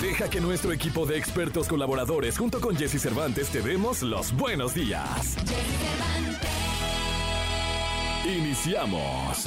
Deja que nuestro equipo de expertos colaboradores junto con Jesse Cervantes te demos los buenos días. Jesse Cervantes. Iniciamos.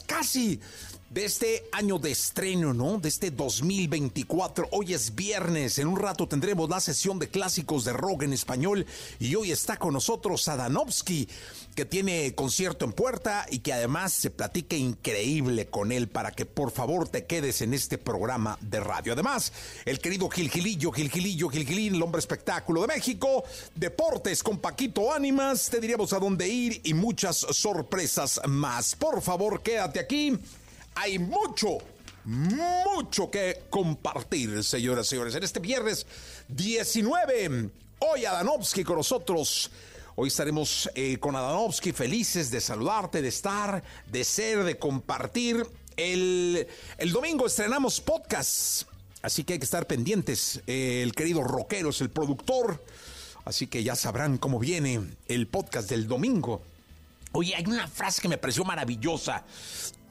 casi de este año de estreno, ¿no? De este 2024. Hoy es viernes, en un rato tendremos la sesión de clásicos de rock en español y hoy está con nosotros Adanovsky, que tiene concierto en puerta y que además se platica increíble con él para que por favor te quedes en este programa de radio. Además, el querido Gilgilillo, Gilgilillo, Gilgilín, el hombre espectáculo de México, deportes con Paquito Ánimas, te diremos a dónde ir y muchas sorpresas más. Por favor, quédate aquí hay mucho, mucho que compartir, señoras y señores. En este viernes 19, hoy Adanovsky con nosotros. Hoy estaremos eh, con Adanovsky felices de saludarte, de estar, de ser, de compartir. El, el domingo estrenamos podcast, así que hay que estar pendientes. el querido Rockero es el productor, así que ya sabrán cómo viene el podcast del domingo. Oye, hay una frase que me pareció maravillosa.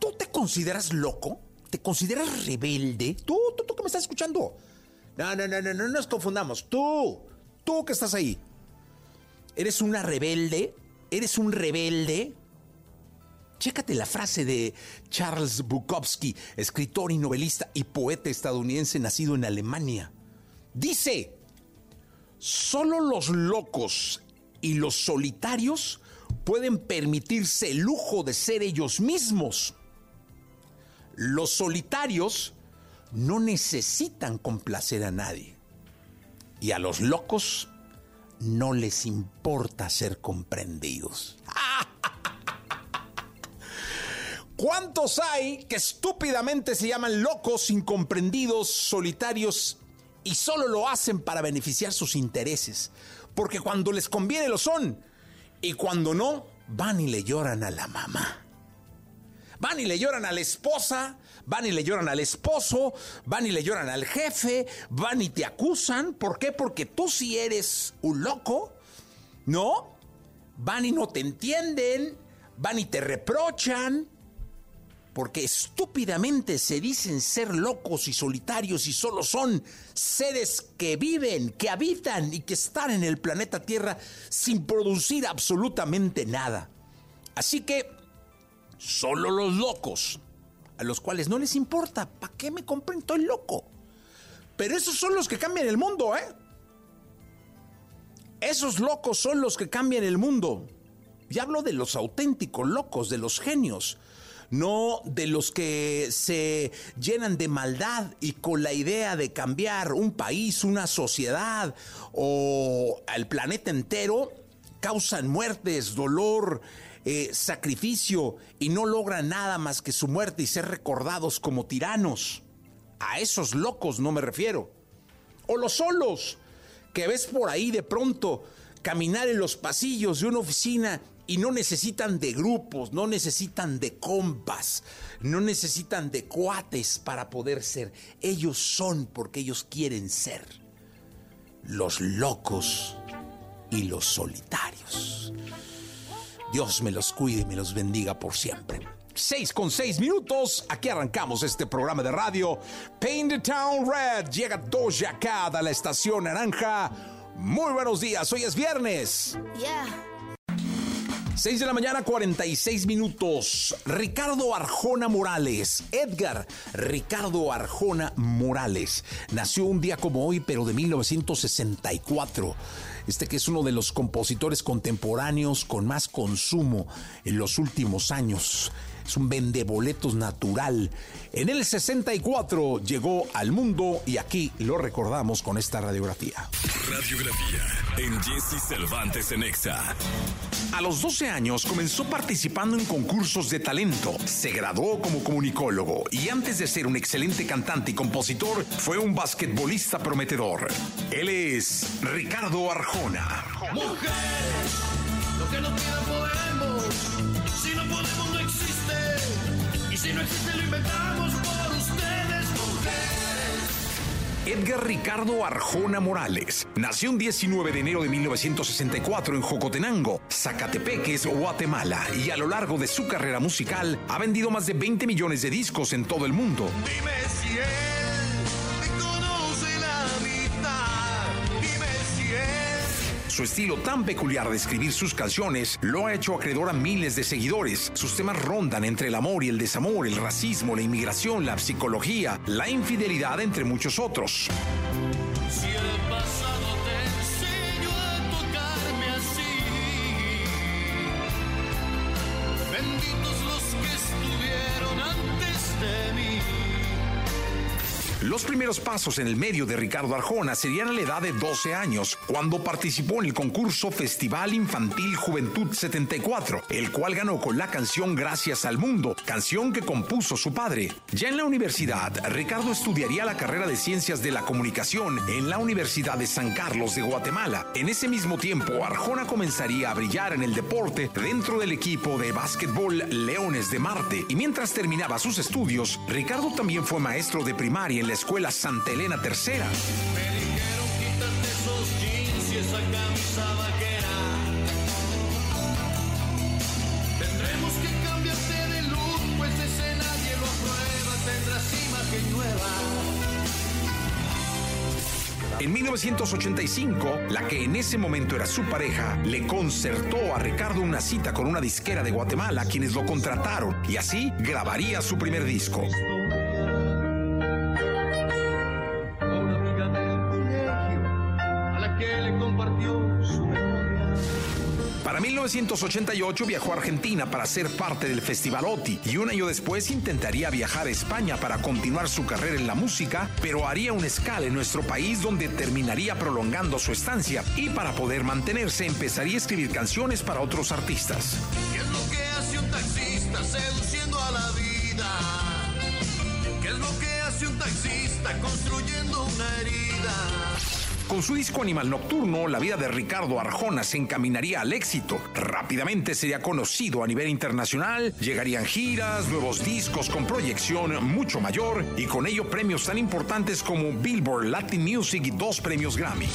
¿Tú te consideras loco? ¿Te consideras rebelde? ¿Tú, tú, tú que me estás escuchando? No, no, no, no, no nos confundamos. Tú, tú que estás ahí. ¿Eres una rebelde? ¿Eres un rebelde? Chécate la frase de Charles Bukowski, escritor y novelista y poeta estadounidense nacido en Alemania. Dice, solo los locos y los solitarios pueden permitirse el lujo de ser ellos mismos. Los solitarios no necesitan complacer a nadie. Y a los locos no les importa ser comprendidos. ¿Cuántos hay que estúpidamente se llaman locos, incomprendidos, solitarios y solo lo hacen para beneficiar sus intereses? Porque cuando les conviene lo son y cuando no, van y le lloran a la mamá. Van y le lloran a la esposa, van y le lloran al esposo, van y le lloran al jefe, van y te acusan. ¿Por qué? Porque tú sí eres un loco, ¿no? Van y no te entienden, van y te reprochan, porque estúpidamente se dicen ser locos y solitarios y solo son seres que viven, que habitan y que están en el planeta Tierra sin producir absolutamente nada. Así que Solo los locos, a los cuales no les importa, ¿para qué me compren? Estoy loco. Pero esos son los que cambian el mundo, ¿eh? Esos locos son los que cambian el mundo. Y hablo de los auténticos locos, de los genios, no de los que se llenan de maldad y con la idea de cambiar un país, una sociedad o el planeta entero, causan muertes, dolor, eh, sacrificio y no logran nada más que su muerte y ser recordados como tiranos. A esos locos no me refiero. O los solos, que ves por ahí de pronto caminar en los pasillos de una oficina y no necesitan de grupos, no necesitan de compas, no necesitan de cuates para poder ser. Ellos son porque ellos quieren ser. Los locos y los solitarios. Dios me los cuide y me los bendiga por siempre. 6 con 6 minutos, aquí arrancamos este programa de radio. Paint the Town Red, llega Doja Cat a la estación naranja. Muy buenos días, hoy es viernes. 6 de la mañana, 46 minutos. Ricardo Arjona Morales, Edgar Ricardo Arjona Morales, nació un día como hoy, pero de 1964. Este que es uno de los compositores contemporáneos con más consumo en los últimos años. Es un vendeboletos natural. En el 64 llegó al mundo y aquí lo recordamos con esta radiografía. Radiografía en Jesse Cervantes en Exa. A los 12 años comenzó participando en concursos de talento. Se graduó como comunicólogo y antes de ser un excelente cantante y compositor, fue un basquetbolista prometedor. Él es Ricardo Arjona. Mujeres, lo que no quiera podemos. Si no podemos, si no existe, lo inventamos por ustedes, mujeres. Edgar Ricardo Arjona Morales nació un 19 de enero de 1964 en Jocotenango, Zacatepeques, Guatemala, y a lo largo de su carrera musical ha vendido más de 20 millones de discos en todo el mundo. Dime si él Su estilo tan peculiar de escribir sus canciones lo ha hecho acreedor a miles de seguidores. Sus temas rondan entre el amor y el desamor, el racismo, la inmigración, la psicología, la infidelidad, entre muchos otros. Los primeros pasos en el medio de Ricardo Arjona serían a la edad de 12 años, cuando participó en el concurso Festival Infantil Juventud 74, el cual ganó con la canción Gracias al Mundo, canción que compuso su padre. Ya en la universidad, Ricardo estudiaría la carrera de Ciencias de la Comunicación en la Universidad de San Carlos de Guatemala. En ese mismo tiempo, Arjona comenzaría a brillar en el deporte dentro del equipo de básquetbol Leones de Marte. Y mientras terminaba sus estudios, Ricardo también fue maestro de primaria en la escuela Santa Elena III. Me dijeron quítate esos jeans y esa camisa vaquera. Tendremos que cambiarte de look, pues ese nadie lo aprueba. Tendrás imagen nueva. En 1985, la que en ese momento era su pareja, le concertó a Ricardo una cita con una disquera de Guatemala, quienes lo contrataron, y así grabaría su primer disco. 1988 viajó a Argentina para ser parte del Festival OTI y un año después intentaría viajar a España para continuar su carrera en la música, pero haría una escala en nuestro país donde terminaría prolongando su estancia y para poder mantenerse empezaría a escribir canciones para otros artistas. ¿Qué es lo que hace un taxista seduciendo a la vida? ¿Qué es lo que hace un taxista construyendo una herida? Con su disco Animal Nocturno, la vida de Ricardo Arjona se encaminaría al éxito. Rápidamente sería conocido a nivel internacional, llegarían giras, nuevos discos con proyección mucho mayor y con ello premios tan importantes como Billboard Latin Music y dos premios Grammy.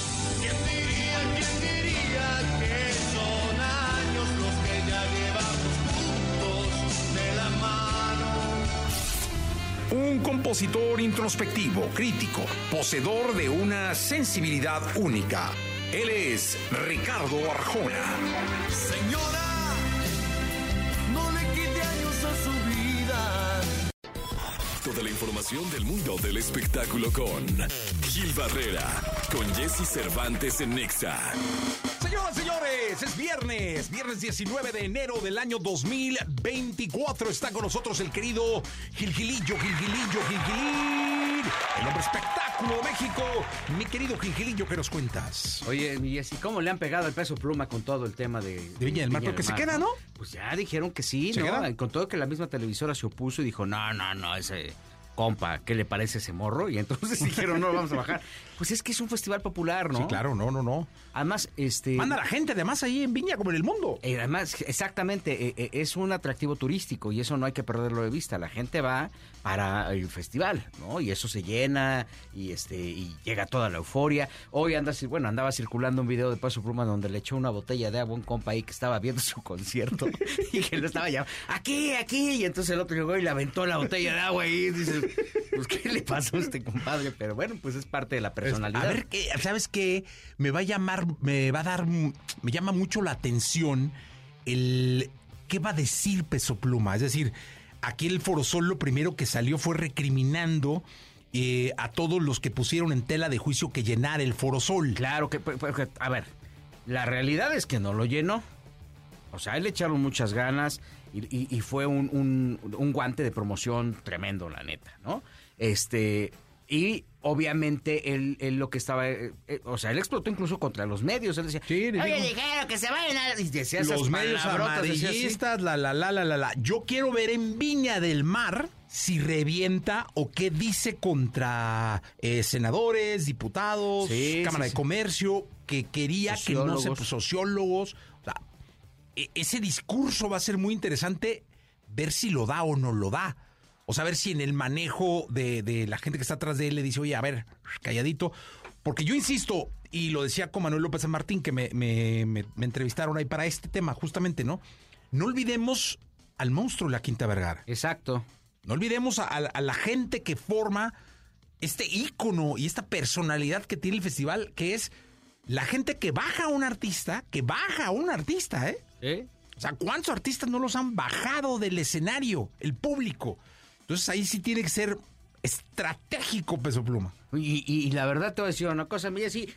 Un compositor introspectivo, crítico, poseedor de una sensibilidad única. Él es Ricardo Arjona. Señora, no le quite años a su vida. Toda la información del mundo del espectáculo con Gil Barrera, con Jesse Cervantes en Nexa. Señoras, señores, es viernes, viernes 19 de enero del año 2024. Está con nosotros el querido Gilgilillo, Gilgilillo, Gilgilín, el hombre espectáculo de México. Mi querido Gilgilillo, ¿qué nos cuentas? Oye, mi Jessy, ¿cómo le han pegado el peso pluma con todo el tema de, De Viña del Mar? Porque se queda, ¿no? Pues ya dijeron que sí, ¿Se ¿no? queda? Con todo que la misma televisora se opuso y dijo, no, no, no, ese compa, ¿qué le parece ese morro? Y entonces dijeron, no, vamos a bajar. Pues es que es un festival popular, ¿no? Sí, claro, no, no, no. Además, este... Manda la gente además ahí en Viña como en el mundo. Eh, además, exactamente, eh, eh, es un atractivo turístico y eso no hay que perderlo de vista. La gente va para el festival, ¿no? Y eso se llena y este y llega toda la euforia. Hoy anda, bueno, andaba circulando un video de Paso Pluma donde le echó una botella de agua a un compa ahí que estaba viendo su concierto y que lo estaba llamando, aquí, aquí, y entonces el otro llegó y le aventó la botella de agua y dices, pues qué le pasó a este compadre, pero bueno, pues es parte de la personalidad. A ver, ¿qué- ¿sabes qué? Me va a llamar, me va a dar, me llama mucho la atención el qué va a decir Peso Pluma. Es decir, aquí el Forosol lo primero que salió fue recriminando eh, a todos los que pusieron en tela de juicio que llenar el Forosol. Claro que, pues, pues, a ver, la realidad es que no lo llenó. O sea, él le echaron muchas ganas y, y- y fue un, un- un guante de promoción tremendo, la neta, ¿no? Este, y obviamente él, él lo que estaba, eh, eh, o sea, él explotó incluso contra los medios. Él decía, Sí, le oye, digo. dijeron que se vayan a... Y decía los medios amarillistas, la, la, la, la, la, la. Yo quiero ver en Viña del Mar si revienta o qué dice contra eh, senadores, diputados, Sí, Cámara sí, de. Comercio, que quería que no se... Sociólogos. Sociólogos. O sea, e- ese discurso va a ser muy interesante ver si lo da o no lo da. O sea, ver si en el manejo de, de la gente que está atrás de él le dice, oye, a ver, calladito. Porque yo insisto, y lo decía con Manuel López San Martín, que me, me- me- me entrevistaron ahí para este tema, justamente, ¿no? No olvidemos al monstruo de la Quinta Vergara. Exacto. No olvidemos a, a- a la gente que forma este ícono y esta personalidad que tiene el festival, que es la gente que baja a un artista, que baja a un artista, ¿eh? ¿Eh? O sea, ¿cuántos artistas no los han bajado del escenario? El público. Entonces ahí sí tiene que ser estratégico Peso Pluma. Y, y- y la verdad te voy a decir una cosa, mí sí,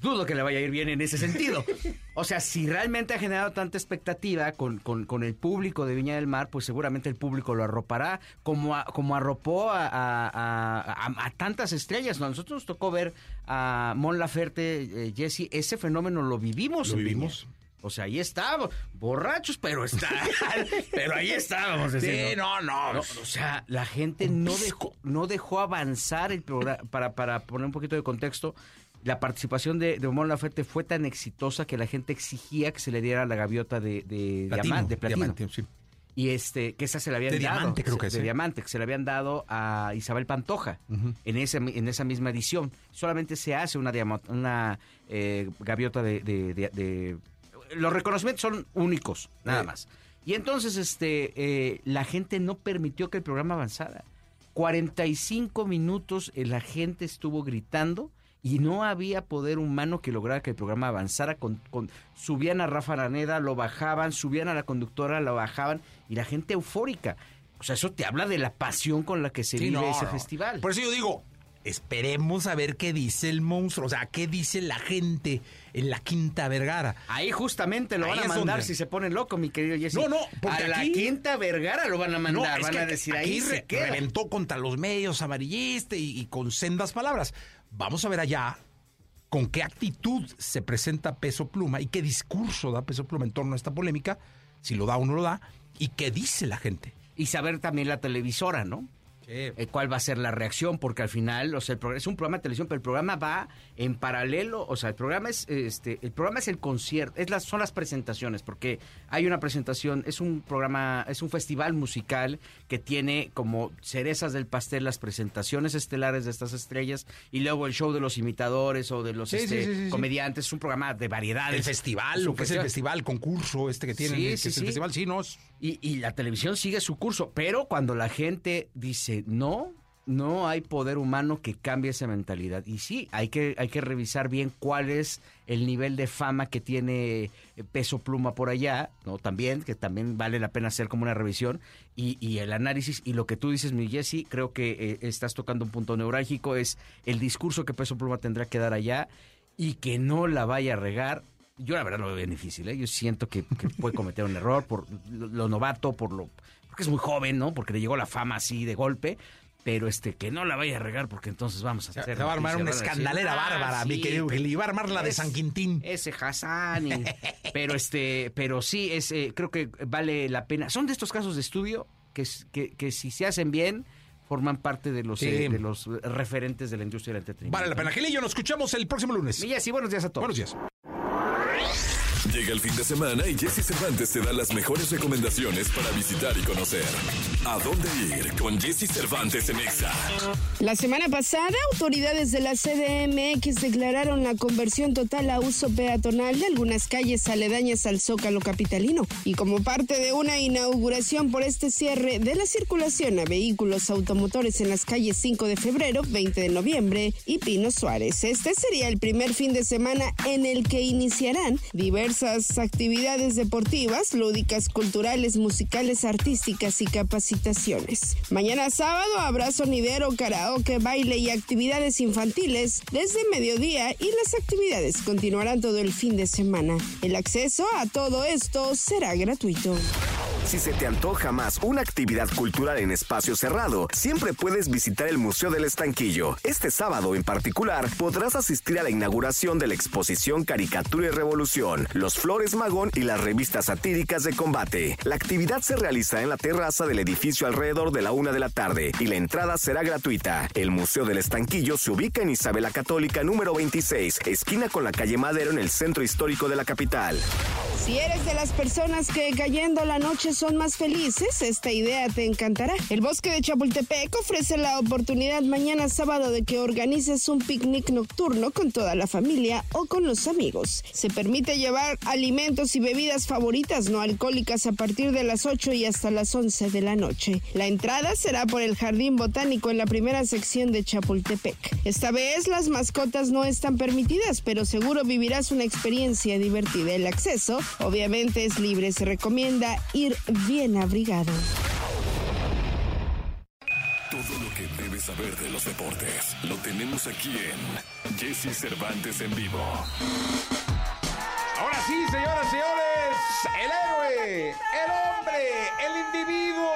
dudo que le vaya a ir bien en ese sentido. O sea, si realmente ha generado tanta expectativa con, con- con el público de Viña del Mar, pues seguramente el público lo arropará, como, a- como arropó a, a- a- tantas estrellas. ¿no? A Nosotros nos tocó ver a Mon Laferte, eh, Jesse, ese fenómeno lo vivimos. Lo en vivimos. Sea, ahí estábamos, borrachos, pero está, pero ahí estábamos. Sí, no, no. no, o sea, la gente no dejó, no dejó avanzar el programa. Para, para poner un poquito de contexto, la participación de, de Omar Laferte fue tan exitosa que la gente exigía que se le diera la gaviota de, de, Platino, diama- de platino. diamante, sí. Y este, que esa se la habían De dado. diamante, creo que De sí. diamante, que se le habían dado a Isabel Pantoja en, ese, en esa misma edición. Solamente se hace una, eh, gaviota de- Los reconocimientos son únicos, nada más. Y entonces este eh, la gente no permitió que el programa avanzara. 45 minutos la gente estuvo gritando y no había poder humano que lograra que el programa avanzara. Con, con- subían a Rafa Araneda, lo bajaban, subían a la conductora, lo bajaban y la gente eufórica. O sea, eso te habla de la pasión con la que se Sí, vive no, ese no. festival. Por eso yo digo, esperemos a ver qué dice el monstruo. O sea, qué dice la gente en la Quinta Vergara. Ahí justamente lo Ahí van a mandar donde- si se pone loco, mi querido Jesse. No, no, porque a la aquí- Quinta Vergara lo van a mandar. es van que a decir, ahí se queda. reventó contra los medios amarillistas y, y con sendas palabras. Vamos a ver allá con qué actitud se presenta Peso Pluma y qué discurso da Peso Pluma en torno a esta polémica, si lo da o no lo da, y qué dice la gente. Y saber también la televisora, ¿no? Eh, cuál va a ser la reacción, porque al final, o sea, el programa, es un programa de televisión, pero el programa va en paralelo, o sea, el programa es este, el programa es el concierto, es las, son las presentaciones, porque hay una presentación, es un programa, es un festival musical que tiene como cerezas del pastel las presentaciones estelares de estas estrellas y luego el show de los imitadores o de los Sí, este, sí, sí, sí, sí. comediantes, es un programa de variedades. El festival, lo que es el festival. concurso este que tienen, Sí, que sí, es el sí. festival, sí, no, es- Y, y la televisión sigue su curso, pero cuando la gente dice no, no hay poder humano que cambie esa mentalidad. Y sí, hay que, hay que revisar bien cuál es el nivel de fama que tiene eh, Peso Pluma por allá, ¿no? También, que también vale la pena hacer como una revisión. Y, y el análisis, y lo que tú dices, mi Jesse, creo que eh, estás tocando un punto neurálgico, es el discurso que Peso Pluma tendrá que dar allá y que no la vaya a regar. Yo la verdad lo veo bien difícil, ¿eh? Yo siento que, que puede cometer un error por lo, lo novato, por lo porque es muy joven, ¿no? Porque le llegó la fama así de golpe, pero este que no la vaya a regar porque entonces vamos a hacer se va a armar una decir, escandalera "Ah, bárbara, mi querido Gil, y va a armar la de San Quintín. Ese Hassan, y- pero este, pero sí es, eh, creo que vale la pena. Son de estos casos de estudio que, que, que si se hacen bien forman parte de los Sí. eh, de los referentes de la industria del entretenimiento. Vale la pena. Gilillo, nos escuchamos el próximo lunes. Y Jessy, buenos días a todos. Buenos días. Llega el fin de semana y Jesse Cervantes te da las mejores recomendaciones para visitar y conocer. ¿A dónde ir con Jesse Cervantes en Exa? La semana pasada, autoridades de la CDMX declararon la conversión total a uso peatonal de algunas calles aledañas al Zócalo capitalino. Y como parte de una inauguración por este cierre de la circulación a vehículos automotores en las calles 5 de febrero, 20 de noviembre y Pino Suárez. Este sería el primer fin de semana en el que iniciarán diversas diversas actividades deportivas, lúdicas, culturales, musicales, artísticas y capacitaciones. Mañana sábado habrá sonidero, karaoke, baile y actividades infantiles desde mediodía y las actividades continuarán todo el fin de semana. El acceso a todo esto será gratuito. Si se te antoja más una actividad cultural en espacio cerrado, siempre puedes visitar el Museo del Estanquillo. Este sábado en particular podrás asistir a la inauguración de la exposición Caricatura y Revolución, Los Flores Magón y las revistas satíricas de combate. La actividad se realiza en la terraza del edificio alrededor de la una de la tarde y la entrada será gratuita. El Museo del Estanquillo se ubica en Isabela Católica número 26, esquina con la calle Madero en el centro histórico de la capital. Si eres de las personas que cayendo la noche son más felices, esta idea te encantará. El bosque de Chapultepec ofrece la oportunidad mañana sábado de que organices un picnic nocturno con toda la familia o con los amigos. Se permite llevar alimentos y bebidas favoritas no alcohólicas a partir de las 8 y hasta las 11 de la noche. La entrada será por el Jardín Botánico en la primera sección de Chapultepec. Esta vez las mascotas no están permitidas, pero seguro vivirás una experiencia divertida. El acceso obviamente es libre. Se recomienda ir bien abrigado. Todo lo que debes saber de los deportes lo tenemos aquí en Jesse Cervantes en vivo. Ahora sí, señoras y señores, el héroe, el hombre, el individuo,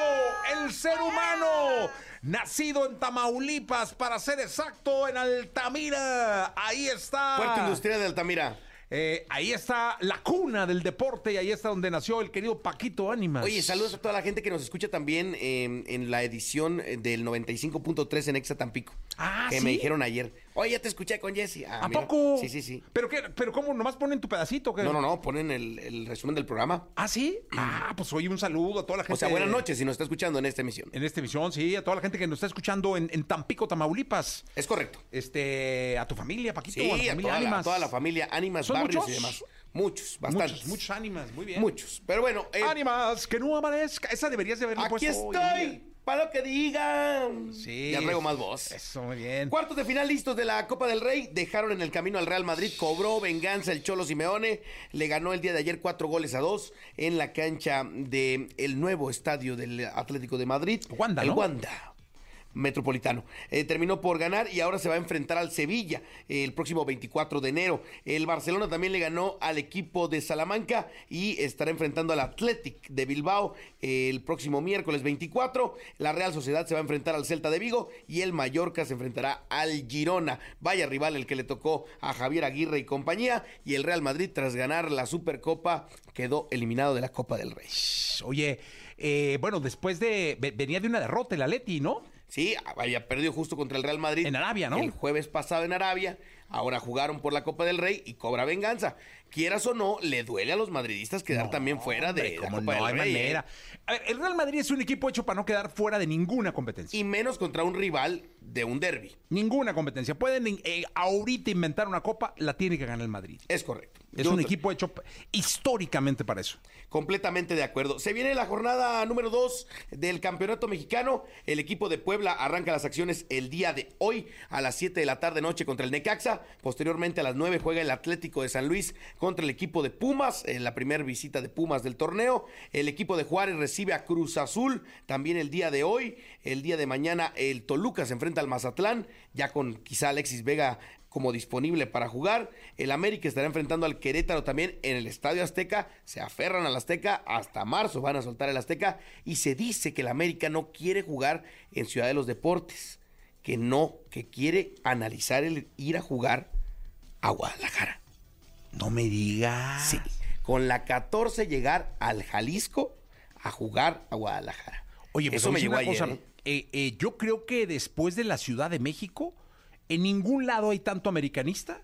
el ser humano, nacido en Tamaulipas, para ser exacto, en Altamira. Ahí está. Puerto Industrial de Altamira. Eh, ahí está la cuna del deporte y ahí está donde nació el querido Paquito Ánimas. Oye, saludos a toda la gente que nos escucha también eh, en la edición del 95.3 en Exa Tampico. Ah, que ¿sí? me dijeron ayer. Oye, ya te escuché con Jesse. Ah, ¿A mira. poco? Sí, sí, sí. ¿Pero qué? ¿Pero cómo? ¿Nomás ponen tu pedacito? qué? No, no, no, ponen el, el resumen del programa. ¿Ah, sí? Ah, pues oye, un saludo a toda la gente. O sea, buenas noches si nos está escuchando en esta emisión. En esta emisión, sí, a toda la gente que nos está escuchando en, en Tampico, Tamaulipas. Es correcto. Este, a tu familia, Paquito, Sí, a a toda la, Ánimas. toda la familia, ánimas, ¿Son barrios muchos? y demás. Muchos, bastantes. Muchos, muchos ánimas, muy bien. Muchos. Pero bueno, eh, Ánimas, que no amanezca. Esa deberías de haberle aquí puesto hoy, estoy. Para lo que digan. Sí. Ya traigo más voz. Eso, muy bien. Cuartos de final listos de la Copa del Rey. Dejaron en el camino al Real Madrid. Cobró venganza el Cholo Simeone. Le ganó el día de ayer cuatro goles a dos en la cancha del el nuevo estadio del Atlético de Madrid. Wanda, el ¿no? Wanda. Metropolitano. Eh, terminó por ganar y ahora se va a enfrentar al Sevilla eh, el próximo 24 de enero. El Barcelona también le ganó al equipo de Salamanca y estará enfrentando al Athletic de Bilbao eh, el próximo miércoles 24. La Real Sociedad se va a enfrentar al Celta de Vigo y el Mallorca se enfrentará al Girona. Vaya rival el que le tocó a Javier Aguirre y compañía. Y el Real Madrid, tras ganar la Supercopa, quedó eliminado de la Copa del Rey. Oye, bueno, después de. ve- Venía de una derrota el Atleti, ¿no? Sí, había perdido justo contra el Real Madrid. En Arabia, ¿no? El jueves pasado en Arabia. Ahora jugaron por la Copa del Rey y cobra venganza. Quieras o no, le duele a los madridistas quedar también fuera de la Copa no del hay Rey. ¿eh? manera. A ver, el Real Madrid es un equipo hecho para no quedar fuera de ninguna competencia. Y menos contra un rival de un derby. Ninguna competencia. Pueden eh, ahorita inventar una copa, la tiene que ganar el Madrid. Es correcto. Es Yo un equipo hecho históricamente para eso. Completamente de acuerdo. Se viene la jornada número 2 del Campeonato Mexicano. El equipo de Puebla arranca las acciones el día de hoy a las 7 de la tarde noche contra el Necaxa. Posteriormente a las 9 juega el Atlético de San Luis contra el equipo de Pumas, en la primera visita de Pumas del torneo. El equipo de Juárez recibe a Cruz Azul también el día de hoy. El día de mañana el Toluca se enfrenta al Mazatlán, ya con quizá Alexis Vega como disponible para jugar. El América estará enfrentando al Querétaro también en el Estadio Azteca. Se aferran al Azteca. Hasta marzo van a soltar el Azteca. Y se dice que el América no quiere jugar en Ciudad de los Deportes. Que no, que quiere analizar el ir a jugar a Guadalajara. No me digas. Sí. Con la 14 llegar al Jalisco a jugar a Guadalajara. Oye, pues eso me llegó ayer. ¿eh? Eh, eh, yo creo que después de la Ciudad de México, en ningún lado hay tanto americanista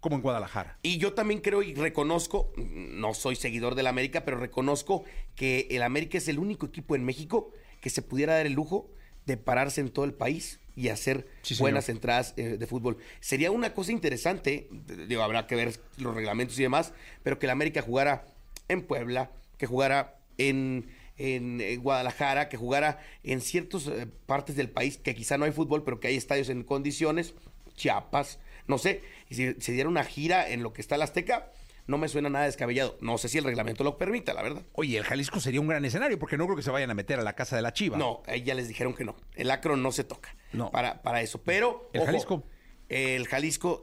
como en Guadalajara. Y yo también creo y reconozco, no soy seguidor del América, pero reconozco que el América es el único equipo en México que se pudiera dar el lujo de pararse en todo el país y hacer Sí, buenas entradas eh, de fútbol. Sería una cosa interesante, digo, habrá que ver los reglamentos y demás, pero que el América jugara en Puebla, que jugara en, en, Guadalajara, que jugara en ciertas eh, partes del país que quizá no hay fútbol, pero que hay estadios en condiciones, Chiapas, no sé, y si se diera una gira en lo que está el Azteca, no me suena nada descabellado. No sé si el reglamento lo permita, la verdad. Oye, el Jalisco sería un gran escenario porque no creo que se vayan a meter a la casa de la Chiva. No, ahí ya les dijeron que no. El Acro no se toca No. para, para eso. Pero, ¿El Jalisco? El Jalisco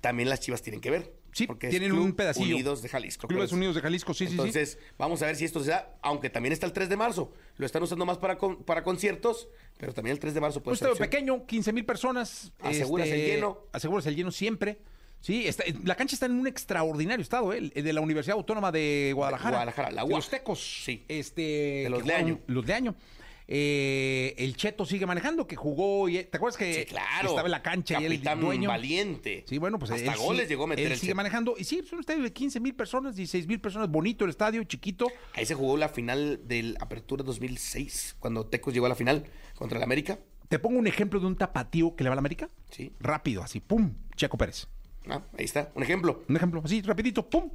también las Chivas tienen que ver. Sí, porque tienen Club un pedacillo. Unidos de Jalisco. Clubes. Unidos de Jalisco, sí, sí, sí. Entonces, vamos a ver si esto se da, aunque también está el 3 de marzo. Lo están usando más para, con- para conciertos, pero también el 3 de marzo puede Un ser. estadio pequeño, 15 mil personas. este, Aseguras el lleno. Aseguras el lleno siempre. Sí, está- la cancha está en un extraordinario estado, ¿eh? El de la Universidad Autónoma de Guadalajara. Guadalajara, la De UAG. los tecos. Sí. Este, De los de año. Los de año. Eh, el Cheto sigue manejando, que jugó. y- ¿Te acuerdas que Sí, claro. estaba en la cancha y Capitán el dueño? valiente. Sí, bueno, pues Hasta él goles sí- llegó a meter Él el sigue Cheto. manejando. Y sí, es un estadio de 15 mil personas, 16 mil personas. Bonito el estadio, chiquito. Ahí se jugó la final del Apertura 2006, cuando Tecos llegó a la final contra el América. Te pongo un ejemplo de un tapatío que le va a la América. Sí. Rápido, así, pum, Checo Pérez. Ah, ahí está, un ejemplo. Un ejemplo, así, rapidito, pum.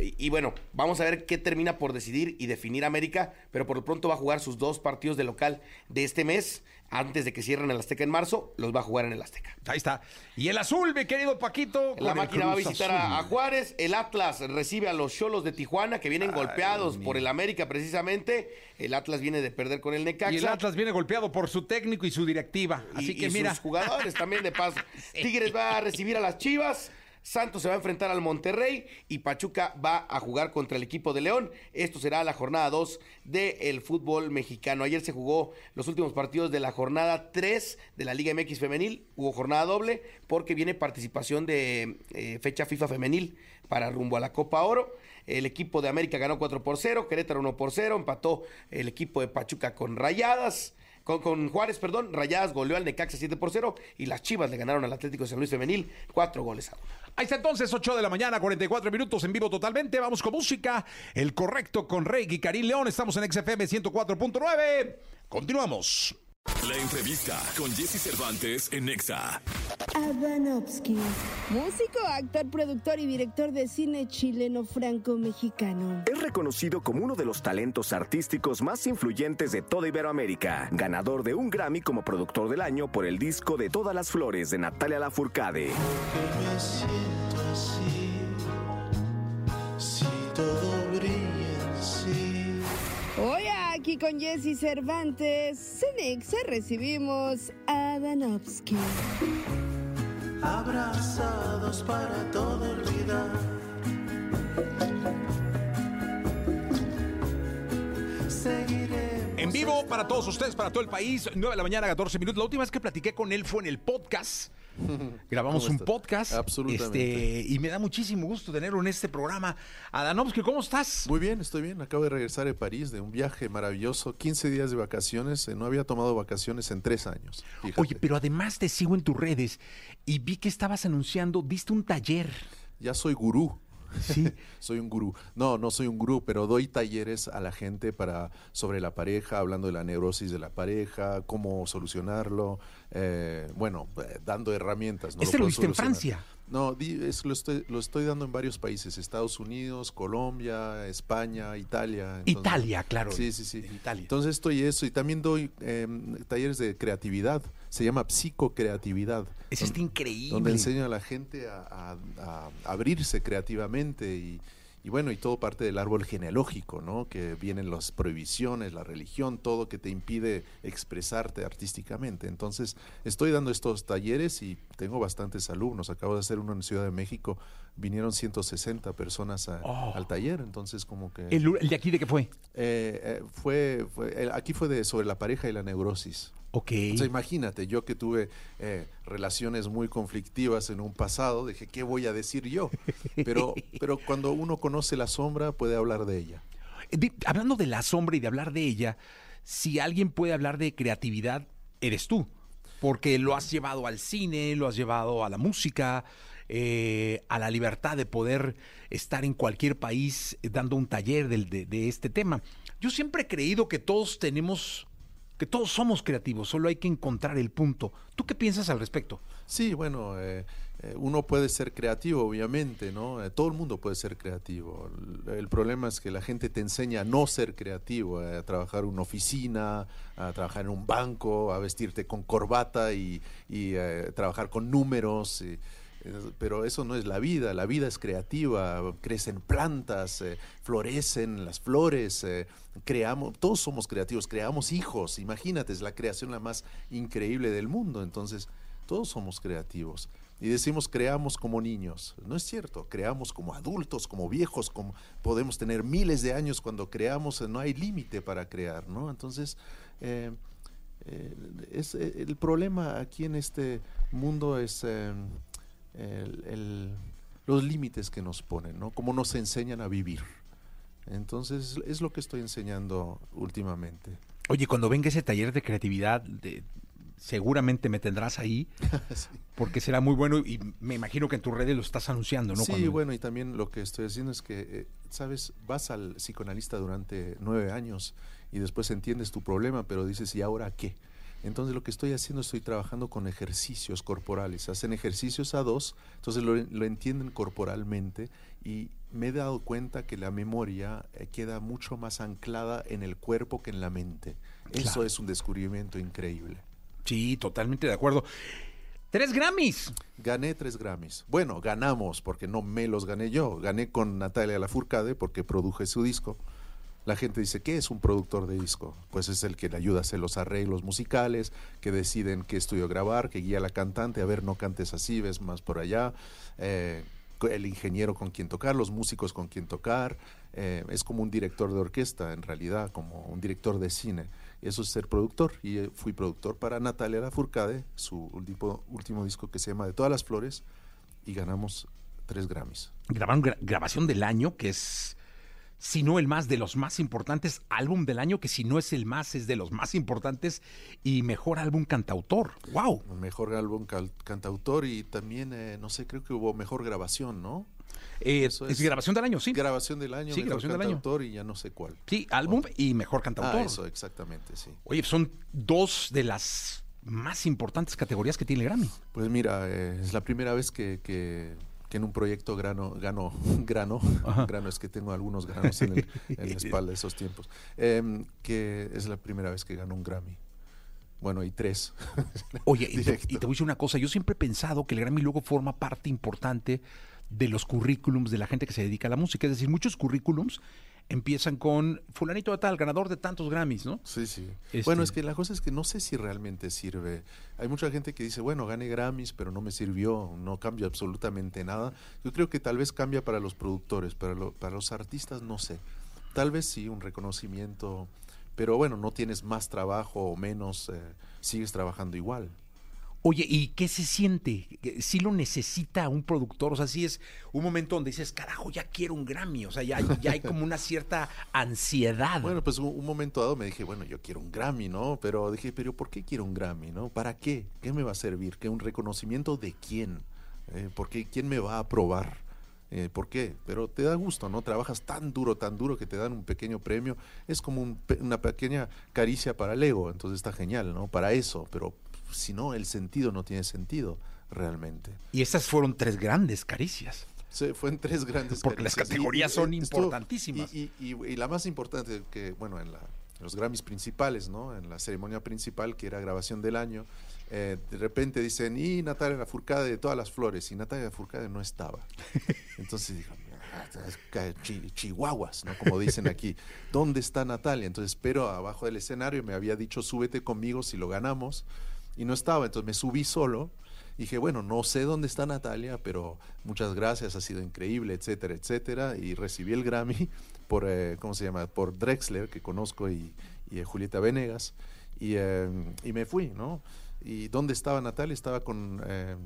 Y, y bueno, vamos a ver qué termina por decidir y definir América, pero por lo pronto va a jugar sus dos partidos de local de este mes, antes de que cierren el Azteca en marzo, los va a jugar en el Azteca. Ahí está. Y el azul, mi querido Paquito. La máquina va a visitar Azul. a, Juárez, el Atlas recibe a los Cholos de Tijuana que vienen golpeados por el América precisamente, el Atlas viene de perder con el Necaxa. Y el Atlas viene golpeado por su técnico y su directiva. Así y- que y mira. sus jugadores también de paso. Tigres va a recibir a las Chivas. Santos se va a enfrentar al Monterrey y Pachuca va a jugar contra el equipo de León. Esto será la jornada 2 del fútbol mexicano. Ayer se jugó los últimos partidos de la jornada 3 de la Liga MX femenil. Hubo jornada doble porque viene participación de eh, fecha FIFA femenil para rumbo a la Copa Oro. El equipo de América ganó 4 por 0, Querétaro 1 por 0, empató el equipo de Pachuca con Rayadas. Con, con Juárez, perdón, Rayadas goleó al Necaxa 7 por 0 y las Chivas le ganaron al Atlético de San Luis Femenil 4 goles a 1. Ahí está entonces, 8 de la mañana, 44 minutos en vivo totalmente. Vamos con música. El correcto con Rey y Karim León. Estamos en XFM 104.9. Continuamos. La entrevista con Jesse Cervantes en Nexa. Adanovsky. Músico, actor, productor y director de cine chileno franco-mexicano. Es reconocido como uno de los talentos artísticos más influyentes de toda Iberoamérica, ganador de un Grammy como productor del año por el disco de Todas las Flores de Natalia Lafourcade. me siento así. Si todo brilla así. Hoy aquí con Jesse Cervantes, Cenexa recibimos a. Abrazados para todo olvidar. Seguiremos. En vivo para todos ustedes, para todo el país, 9 de la mañana, 14 minutos. La última vez que platiqué con él fue en el podcast. Grabamos ¿Cómo un podcast. Absolutamente. Este, y me da muchísimo gusto tenerlo en este programa. Adanovsky, ¿cómo estás? Muy bien, estoy bien. Acabo de regresar de París de un viaje maravilloso. 15 días de vacaciones. Eh, No había tomado vacaciones en tres años. fíjate. Oye, pero además te sigo en tus redes y vi que estabas anunciando, diste un taller. Ya soy gurú. Sí. soy un gurú. No, no soy un gurú, pero doy talleres a la gente para sobre la pareja, hablando de la neurosis de la pareja, cómo solucionarlo. eh, bueno, eh, dando herramientas. ¿no? Este lo diste en. Francia. No, di- es- lo, estoy, lo estoy dando en varios países, Estados Unidos, Colombia, España, Italia. Italia, claro. Sí, sí, sí. En Italia. Entonces estoy eso y también doy em, talleres de creatividad, se llama psicocreatividad. Eso don- está increíble. Donde enseño a la gente a, a- a abrirse creativamente y, y bueno, y todo parte del árbol genealógico, ¿no? Que vienen las prohibiciones, la religión, todo que te impide expresarte artísticamente. Entonces, estoy dando estos talleres y tengo bastantes alumnos. Acabo de hacer uno en Ciudad de México, vinieron 160 personas a- Oh. al taller, entonces como que... ¿El, el de aquí de qué fue? Eh, eh, fue, fue- el- aquí fue de sobre la pareja y la neurosis. Ok. O sea, imagínate, yo que tuve eh, relaciones muy conflictivas en un pasado, dije, ¿qué voy a decir yo? Pero, pero cuando uno conoce la sombra, puede hablar de ella. Eh, hablando de la sombra y de hablar de ella, si alguien puede hablar de creatividad, eres tú. Porque lo has llevado al cine, lo has llevado a la música, eh, a la libertad de poder estar en cualquier país dando un taller del- de, de este tema. Yo siempre he creído que todos tenemos, que todos somos creativos, solo hay que encontrar el punto. ¿Tú qué piensas al respecto? Sí, bueno, eh, eh, uno puede ser creativo, obviamente, ¿no? Eh, todo el mundo puede ser creativo. El, problema es que la gente te enseña a no ser creativo, a trabajar en una oficina, a trabajar en un banco, a vestirte con corbata y, y, trabajar con números. Pero eso no es la vida, la vida es creativa, crecen plantas, eh, florecen las flores, eh, creamos, todos somos creativos, creamos hijos, imagínate, es la creación la más increíble del mundo, entonces todos somos creativos. Y decimos creamos como niños, no es cierto, creamos como adultos, como viejos, como podemos tener miles de años cuando creamos, no hay límite para crear, ¿no? Entonces, eh, es, el problema aquí en este mundo es el- el- los límites que nos ponen, ¿no? Cómo nos enseñan a vivir. Entonces, es lo que estoy enseñando últimamente. Oye, cuando venga ese taller de creatividad, de- seguramente me tendrás ahí, Sí. porque será muy bueno y me imagino que en tus redes lo estás anunciando, ¿no? Sí, Cuando- bueno, y también lo que estoy haciendo es que, eh, sabes, vas al psicoanalista durante nueve años y después entiendes tu problema, pero dices, ¿y ahora qué? Entonces lo que estoy haciendo, estoy trabajando con ejercicios corporales. Hacen ejercicios a dos, entonces lo, lo entienden corporalmente y me he dado cuenta que la memoria eh, queda mucho más anclada en el cuerpo que en la mente. Eso es un descubrimiento increíble. Sí, totalmente de acuerdo. Tres Grammys. Gané tres Grammys. Bueno, ganamos, porque no me los gané yo. Gané con Natalia Lafourcade porque produje su disco. La gente dice, ¿qué es un productor de disco? Pues es el que le ayuda a hacer los arreglos musicales, que deciden qué estudio grabar, que guía a la cantante, a ver, no cantes así, ves más por allá. eh, el ingeniero con quien tocar, los músicos con quien tocar. eh, es como un director de orquesta, en realidad, como un director de cine. Eso es ser productor. Y eh, fui productor para Natalia Lafourcade, su último, disco que se llama De todas las flores, y ganamos tres Grammys. Grabaron gra- grabación del año, que es, si no el más de los más importantes, álbum del año, que si no es el más, es de los más importantes, y mejor álbum cantautor. ¡Wow! Mejor álbum cantautor y también, eh, no sé, creo que hubo mejor grabación, ¿no? Eh, Eso es, es. grabación del año, sí. Grabación del año, Sí, mejor grabación del año. cantautor y ya no sé cuál. Sí, álbum y mejor cantautor. Ah, eso, exactamente, sí. Oye, son dos de las más importantes categorías que tiene el Grammy. Pues mira, eh, es la primera vez que, que- que en un proyecto grano, gano, grano, grano es que tengo algunos granos en, el- en la espalda de esos tiempos, em, que es la primera vez que gano un Grammy. Bueno, y tres. Oye, y te, Directo. y te voy a decir una cosa, yo siempre he pensado que el Grammy luego forma parte importante de los currículums de la gente que se dedica a la música. Es decir, muchos currículums empiezan con fulanito de tal, ganador de tantos Grammys, ¿no? Sí, sí. Este- Bueno, es que la cosa es que no sé si realmente sirve. Hay mucha gente que dice, bueno, gané Grammys, pero no me sirvió, no cambia absolutamente nada. Yo creo que tal vez cambia para los productores, para, lo- para los artistas no sé. Tal vez sí, un reconocimiento, pero bueno, no tienes más trabajo o menos, eh, sigues trabajando igual. Oye, ¿y qué se siente? ¿Sí lo necesita un productor? O sea, sí es un momento donde dices, carajo, ya quiero un Grammy. O sea, ya, hay como una cierta ansiedad. Bueno, pues un, momento dado me dije, bueno, yo quiero un Grammy, ¿no? Pero dije, pero ¿por qué quiero un Grammy, no? ¿Para qué? ¿Qué me va a servir? ¿Qué un reconocimiento de quién? Eh, ¿Por qué? ¿Quién me va a aprobar? Eh, ¿Por qué? Pero te da gusto, ¿no? Trabajas tan duro, tan duro que te dan un pequeño premio. Es como una pequeña caricia para el ego, entonces está genial, ¿no? Para eso, pero si no, el sentido no tiene sentido realmente. y estas fueron tres grandes caricias. Se fue en tres grandes Porque las caricias. categorías Y- son importantísimas. Y, y- y- la más importante que, bueno, en, la- en los Grammys principales, ¿no? En la ceremonia principal, que era grabación del año, eh, de repente dicen, y Natalia Lafourcade de todas las flores, y Natalia Lafourcade no estaba. Entonces dijo, "Ah, chihuahuas, ¿no? Como dicen aquí, ¿dónde está Natalia? Entonces, pero abajo del escenario me había dicho, súbete conmigo si lo ganamos, y no estaba, entonces me subí solo. Dije, bueno, no sé dónde está Natalia, pero muchas gracias, ha sido increíble, etcétera, etcétera. Y recibí el Grammy por, eh, ¿cómo se llama? Por Drexler, que conozco, y, y, eh, Julieta Venegas. Y, eh, y me fui, ¿no? ¿Y dónde estaba Natalia? Estaba con eh.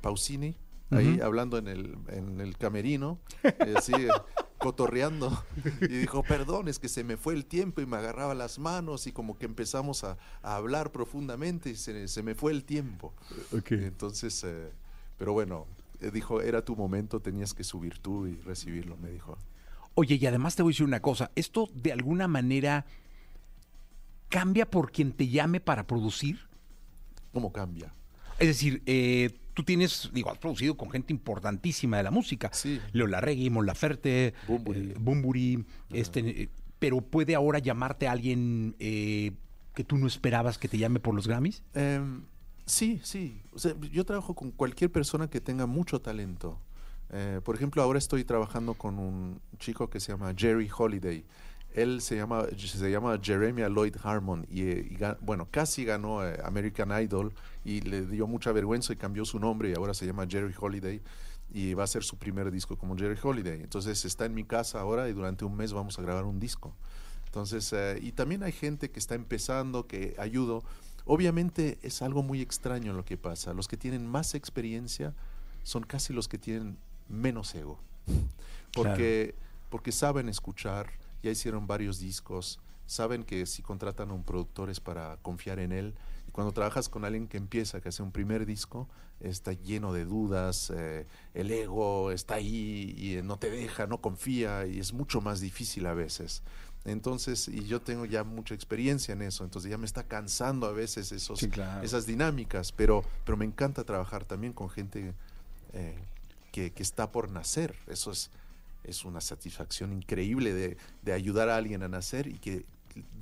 Pausini, ahí hablando en el, en el camerino, así, eh, cotorreando. Y dijo, perdón, es que se me fue el tiempo y me agarraba las manos y como que empezamos a, a hablar profundamente y se, se me fue el tiempo. Entonces, eh, pero bueno, eh, dijo, era tu momento, tenías que subir tú y recibirlo, me dijo. Oye, y además te voy a decir una cosa, esto de alguna manera cambia por quien te llame para producir. ¿Cómo cambia? Es decir, eh, tú tienes, digo, has producido con gente importantísima de la música. Sí. Leo Larregui, Mon Laferte, eh, Bunbury, este, eh, pero puede ahora llamarte a alguien eh, que tú no esperabas que te llame por los Grammys. Em, Sí, sí. O sea, yo trabajo con cualquier persona que tenga mucho talento. Eh, por ejemplo, ahora estoy trabajando con un chico que se llama Jerry Holiday. Él se llama, se llama Jeremiah Lloyd Harmon y, eh, y bueno, casi ganó eh, American Idol y le dio mucha vergüenza y cambió su nombre y ahora se llama Jerry Holiday y va a ser su primer disco como Jerry Holiday. Entonces está en mi casa ahora y durante un mes vamos a grabar un disco. Entonces, eh, y también hay gente que está empezando, que ayudo. Obviamente es algo muy extraño lo que pasa. Los que tienen más experiencia son casi los que tienen menos ego. Porque, porque saben escuchar, ya hicieron varios discos, saben que si contratan a un productor es para confiar en él. Y cuando trabajas con alguien que empieza, que hace un primer disco, está lleno de dudas, eh, el ego está ahí y eh, no te deja, no confía y es mucho más difícil a veces. Entonces, y yo tengo ya mucha experiencia en eso, entonces ya me está cansando a veces esos, Sí, claro. esas dinámicas, pero, pero me encanta trabajar también con gente eh, que, que está por nacer. Eso es, es una satisfacción increíble de, de ayudar a alguien a nacer y que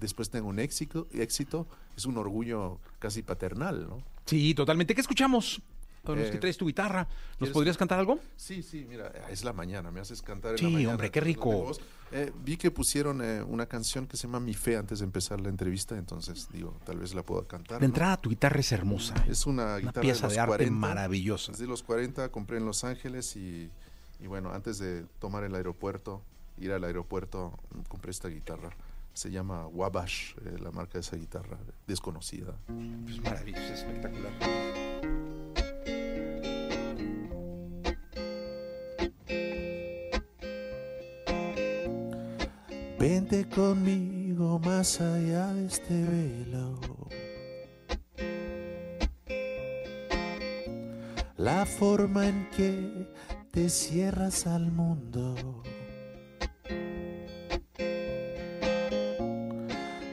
después tenga un éxito, éxito. Es un orgullo casi paternal, ¿no? Sí, totalmente. ¿Qué escuchamos? Con los Eh, que traes tu guitarra. ¿Nos ¿quieres- podrías cantar algo? Sí, sí, mira, es la mañana, me haces cantar en Sí, la mañana. hombre, qué rico. Eh, vi que pusieron eh, una canción que se llama Mi Fe antes de empezar la entrevista, entonces digo, tal vez la pueda cantar. De ¿no? entrada, tu guitarra es hermosa. Es una Una guitarra pieza de, los de arte 40, maravillosa. Es de los 40, compré en Los Ángeles y, y bueno, antes de tomar el aeropuerto, ir al aeropuerto, compré esta guitarra. Se llama Wabash, eh, la marca de esa guitarra, desconocida. Es maravilloso, es espectacular. Vente conmigo más allá de este velo. La forma en que te cierras al mundo.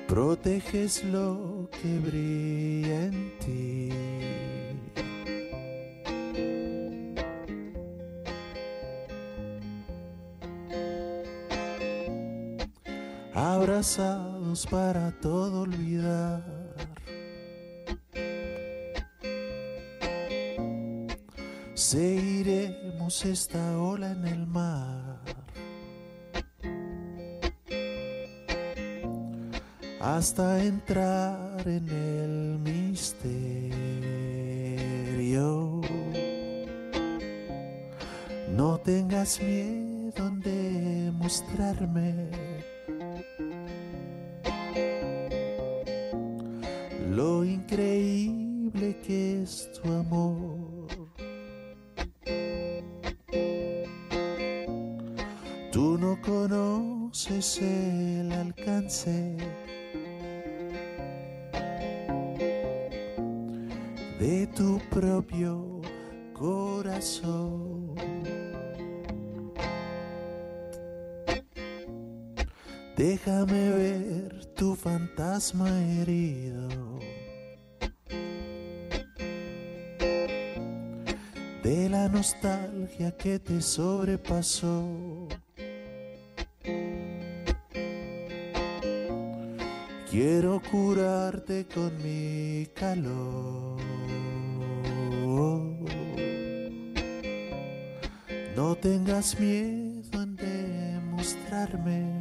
Proteges lo que brilla en ti. abrazados para todo olvidar. Esta ola en el mar. Hasta entrar en el misterio. No tengas miedo de mostrarme de tu propio corazón. Déjame ver tu fantasma herido. De la nostalgia que te sobrepasó. Quiero curarte con mi calor. No tengas miedo en demostrarme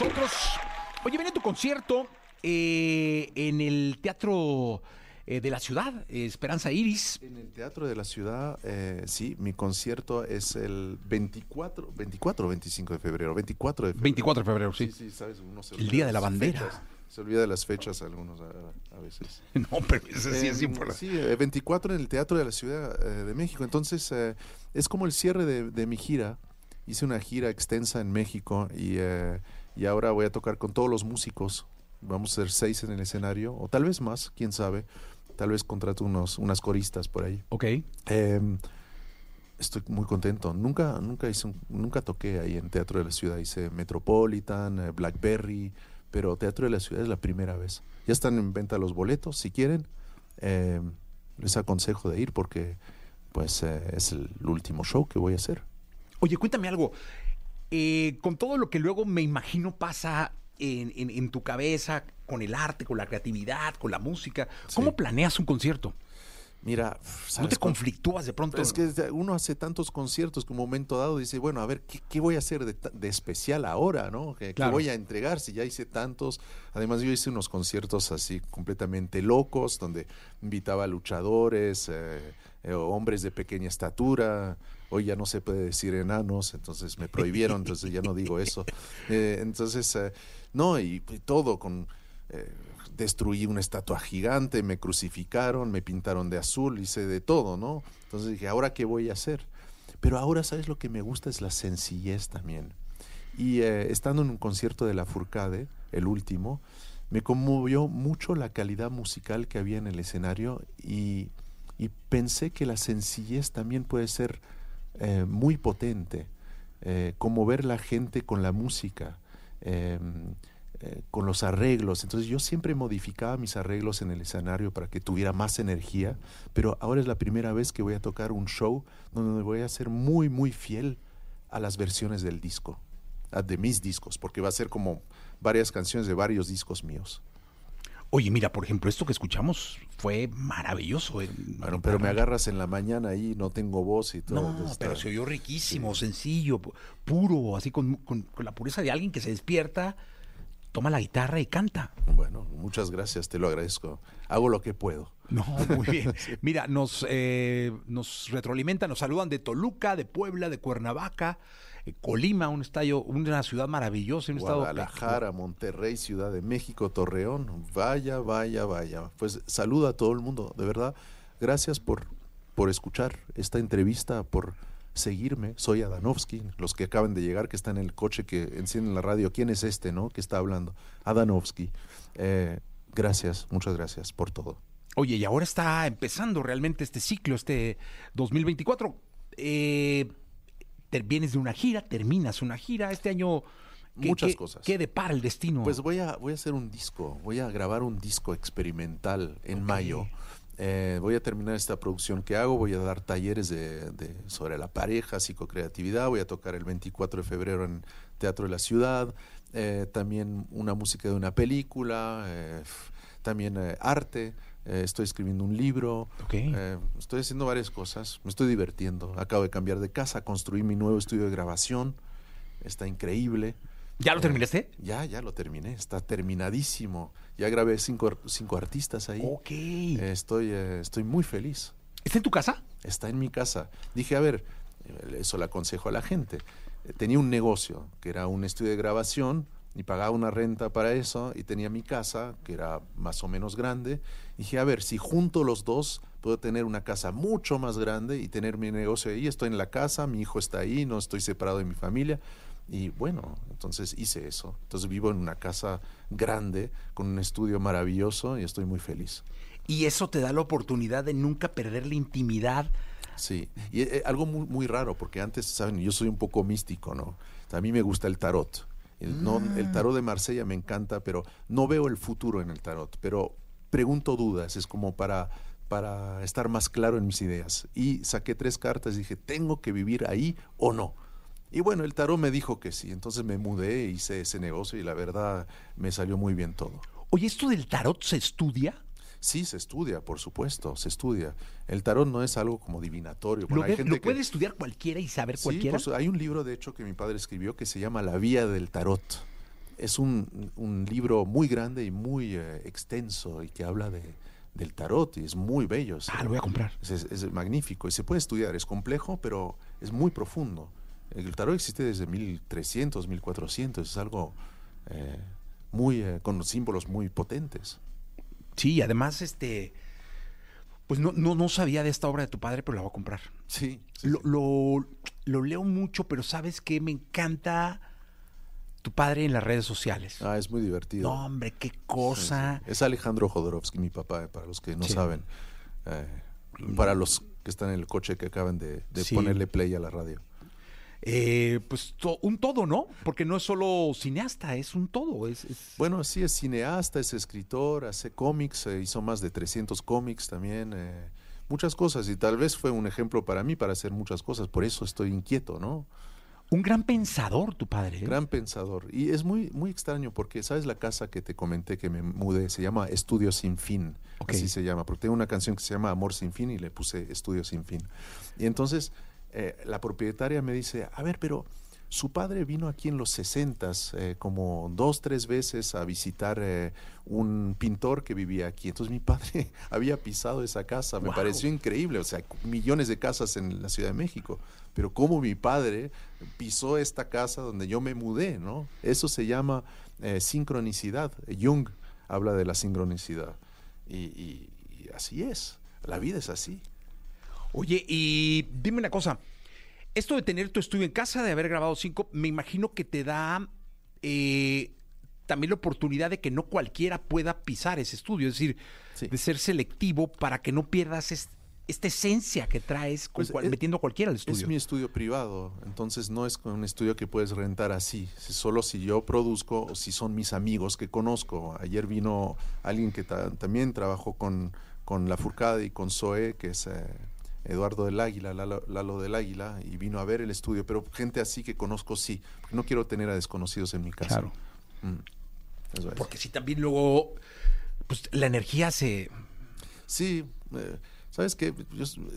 nosotros. Oye, viene tu concierto eh, en el Teatro eh, de la ciudad, eh, Esperanza Iris. En el Teatro de la Ciudad, eh, sí, mi concierto es el 24, 24 o 25 de febrero, 24 de febrero. 24 de febrero, sí. Sí, sí, sabes, uno se El Día de la Bandera. fechas. Se olvida de las fechas algunos a, a veces. No, pero ese sí es Eh, importante. Sí, eh, 24 en el Teatro de la Ciudad eh, de México. Entonces, eh, es como el cierre de, de mi gira. Hice una gira extensa en México y, eh, y ahora voy a tocar con todos los músicos. Vamos a ser seis en el escenario, o tal vez más, quién sabe. Tal vez contrato unos, unas coristas por ahí. Ok. Eh, estoy muy contento. Nunca, nunca hice, un- nunca toqué ahí en Teatro de la Ciudad. Hice Metropolitan, eh, Blackberry, pero Teatro de la Ciudad es la primera vez. Ya están en venta los boletos, si quieren. eh, les aconsejo de ir porque, pues, eh, es el último show que voy a hacer. Oye, cuéntame algo. Eh, con todo lo que luego me imagino pasa en, en- en tu cabeza, con el arte, con la creatividad, con la música, ¿cómo Sí. planeas un concierto? Mira, ¿No ¿sabes te cuán- conflictúas de pronto? Es que uno hace tantos conciertos que un momento dado dice, bueno, a ver, ¿qué, qué voy a hacer de, de especial ahora, no? ¿Qué, voy a entregar si ya hice tantos? Además, yo hice unos conciertos así completamente locos, donde invitaba a luchadores, eh, eh, hombres de pequeña estatura. Hoy ya no se puede decir enanos, entonces me prohibieron, entonces ya no digo eso. Eh, entonces, eh, no, y, y todo con... eh, destruí una estatua gigante, me crucificaron, me pintaron de azul, hice de todo, ¿no? Entonces dije, ¿ahora qué voy a hacer? Pero ahora, ¿sabes lo que me gusta? Es la sencillez también. Y estando en un concierto de la Furcade, el último, me conmovió mucho la calidad musical que había en el escenario y, y pensé que la sencillez también puede ser eh, muy potente, eh, conmover la gente con la música. eh, eh, con los arreglos. Entonces yo siempre modificaba mis arreglos en el escenario para que tuviera más energía, pero ahora es la primera vez que voy a tocar un show donde voy a ser muy, muy fiel a las versiones del disco, de mis discos, porque va a ser como varias canciones de varios discos míos. Oye, mira, por ejemplo, esto que escuchamos fue maravilloso. Bueno, pero me agarras en la mañana ahí, no tengo voz y todo. No, pero se oyó riquísimo, sencillo, pu- puro, así con, con- con la pureza de alguien que se despierta, toma la guitarra y canta. Bueno, muchas gracias, te lo agradezco. Hago lo que puedo. No, muy bien. Mira, nos, eh, nos retroalimentan, nos saludan de Toluca, de Puebla, de Cuernavaca, Colima, un estadio, una ciudad maravillosa, un estado Guadalajara, Monterrey, Ciudad de México, Torreón. Vaya, vaya, vaya. Pues saludo a todo el mundo, de verdad. Gracias por, por escuchar esta entrevista, por seguirme. Soy Adanovsky. Los que acaban de llegar, que están en el coche, que encienden la radio. ¿Quién es este, no? Que está hablando. Adanovsky. Eh, gracias, muchas gracias por todo. Oye, y ahora está empezando realmente este ciclo, este 2024. Eh, te- vienes de una gira, terminas una gira. Este año. ¿qué- Muchas qué- cosas. ¿Qué depara el destino? Pues voy a, voy a hacer un disco, voy a grabar un disco experimental en mayo. Eh, voy a terminar esta producción que hago, voy a dar talleres de, de- sobre la pareja, psicocreatividad, voy a tocar el 24 de febrero en Teatro de la Ciudad, eh, también una música de una película, eh, también arte, eh, estoy escribiendo un libro, Ok. eh, estoy haciendo varias cosas, me estoy divirtiendo, acabo de cambiar de casa, construí mi nuevo estudio de grabación, está increíble. ¿Ya lo Eh, terminaste? Ya, ya lo terminé, está terminadísimo. Ya grabé cinco, cinco artistas ahí. Ok. Eh, estoy, eh, estoy muy feliz. ¿Está en tu casa? Está en mi casa. Dije, a ver, eh, eso le aconsejo a la gente. Tenía un negocio, que era un estudio de grabación, y pagaba una renta para eso, y tenía mi casa, que era más o menos grande. Dije, a ver, si junto los dos, puedo tener una casa mucho más grande y tener mi negocio ahí. Estoy en la casa, mi hijo está ahí, no estoy separado de mi familia. Y bueno, entonces hice eso. Entonces vivo en una casa grande, con un estudio maravilloso, y estoy muy feliz. Y eso te da la oportunidad de nunca perder la intimidad. Sí, y eh, algo muy, muy raro, porque antes, saben, yo soy un poco místico, ¿no? A mí me gusta el tarot. El, no, el tarot de Marsella me encanta, pero no veo el futuro en el tarot. Pero pregunto dudas, es como para, para estar más claro en mis ideas. Y saqué tres cartas y dije, ¿tengo que vivir ahí o no? Y bueno, el tarot me dijo que sí, entonces me mudé, hice ese negocio y la verdad me salió muy bien todo. Oye, ¿esto del tarot se estudia? Sí, se estudia, por supuesto, se estudia. El tarot no es algo como divinatorio. ¿Lo, Bueno, hay ve- gente lo que- puede estudiar cualquiera y saber Sí, cualquiera? hay un libro, de hecho, que mi padre escribió que se llama La Vía del Tarot. Es un, un libro muy grande y muy eh, extenso y que habla de, del tarot y es muy bello. Ah, lo voy a comprar. Es, es- es magnífico y se puede estudiar, es complejo, pero es muy profundo. El tarot existe desde 1300, 1400, es algo eh, muy eh, con símbolos muy potentes. Sí, además, este. Pues no, no, no sabía de esta obra de tu padre, pero la voy a comprar. Sí, Lo, lo- lo leo mucho, pero ¿sabes qué? Me encanta tu padre en las redes sociales. Ah, es muy divertido. No, hombre, qué cosa. Es Alejandro Jodorowsky, mi papá, para los que no saben. Eh, para los que están en el coche que acaban de, ponerle play a la radio. Eh, pues to- un todo, ¿no? Porque no es solo cineasta, es un todo. Es, es- Bueno, sí, es cineasta, es escritor, hace cómics, eh, hizo más de 300 cómics también, eh, muchas cosas, y tal vez fue un ejemplo para mí para hacer muchas cosas, por eso estoy inquieto, ¿no? un gran pensador, tu padre. ¿eh? Gran pensador. Y es muy, muy extraño porque, ¿sabes la casa que te comenté que me mudé? Se llama Estudio Sin Fin. Así se llama, porque tengo una canción que se llama Amor Sin Fin y le puse Estudio Sin Fin. Y entonces eh, la propietaria me dice, a ver, pero su padre vino aquí en los 60 como dos, tres veces a visitar eh, un pintor que vivía aquí. Entonces mi padre había pisado esa casa, me Wow. pareció increíble, o sea, millones de casas en la Ciudad de México, pero cómo mi padre pisó esta casa donde yo me mudé, ¿no? Eso se llama eh, sincronicidad. Jung habla de la sincronicidad. Y, y- y así es, la vida es así. Oye, y dime una cosa. Esto de tener tu estudio en casa, de haber grabado cinco, me imagino que te da eh, también la oportunidad de que no cualquiera pueda pisar ese estudio. Es decir, Sí. de ser selectivo para que no pierdas es- esta esencia que traes con Pues, es- metiendo a cualquiera al Es estudio. mi estudio privado, entonces no es un estudio que puedes rentar así, si- solo si yo produzco o si son mis amigos que conozco. Ayer vino alguien que ta- también trabajó con, con La Furcada y con Zoe, que es eh, Eduardo del Águila, Lalo, Lalo del Águila, y vino a ver el estudio, pero gente así que conozco sí, porque no quiero tener a desconocidos en mi casa. Claro. Mm, eso es. Porque si también luego, pues la energía se... Sí, eh, sabes que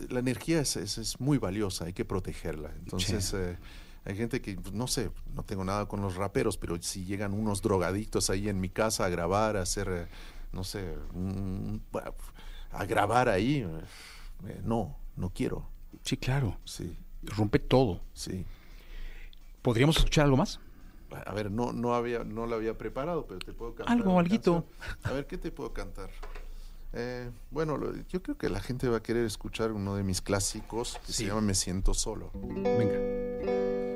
la energía es, es- es muy valiosa, hay que protegerla. Entonces, eh, hay gente que, pues, no sé, no tengo nada con los raperos, pero si llegan unos drogadictos ahí en mi casa a grabar, a hacer, eh, no sé, un- a grabar ahí, eh, no, no quiero. Sí, claro. Sí, Rompe todo. sí. ¿Podríamos escuchar algo más? A ver, no, no había, no lo había preparado, pero te puedo cantar. Algo, alguito. canción. A ver, ¿qué te puedo cantar? Eh, bueno, lo- yo creo que la gente va a querer escuchar uno de mis clásicos que Sí. se llama Me siento solo. Venga.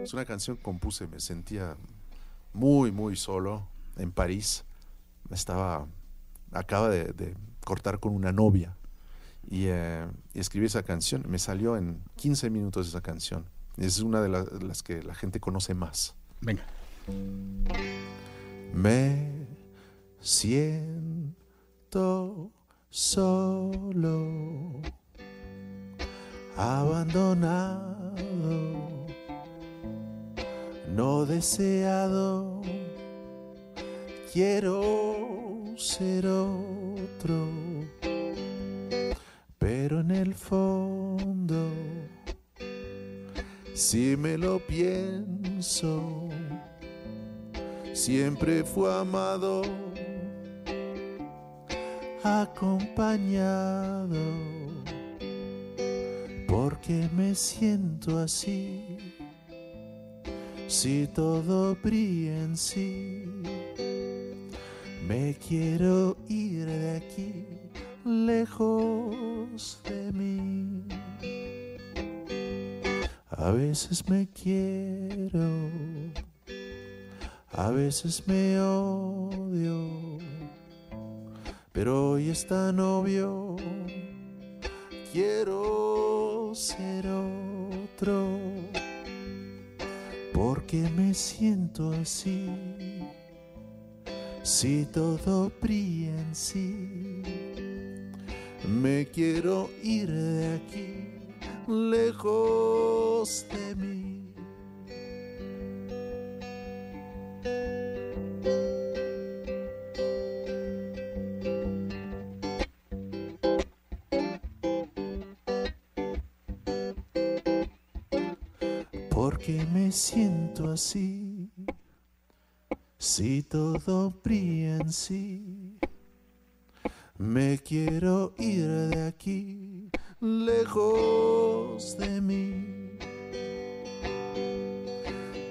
Es una canción que compuse, me sentía muy, muy solo en París. Estaba, acaba de, de cortar con una novia y, eh, y escribí esa canción. Me salió en 15 minutos esa canción. Es una de las que la gente conoce más. Venga. Me siento solo, abandonado, no deseado. Quiero ser otro, pero en el fondo, si me lo pienso, siempre fue amado, acompañado, porque me siento así, si todo brilla en sí, me quiero ir de aquí, lejos de mí. A veces me quiero, a veces me odio, pero hoy es tan obvio. Quiero ser otro, porque me siento así. Si todo brilla en sí, me quiero ir de aquí, lejos de mí. Porque me siento así, si todo brilla en sí, Me quiero ir de aquí, lejos de mí.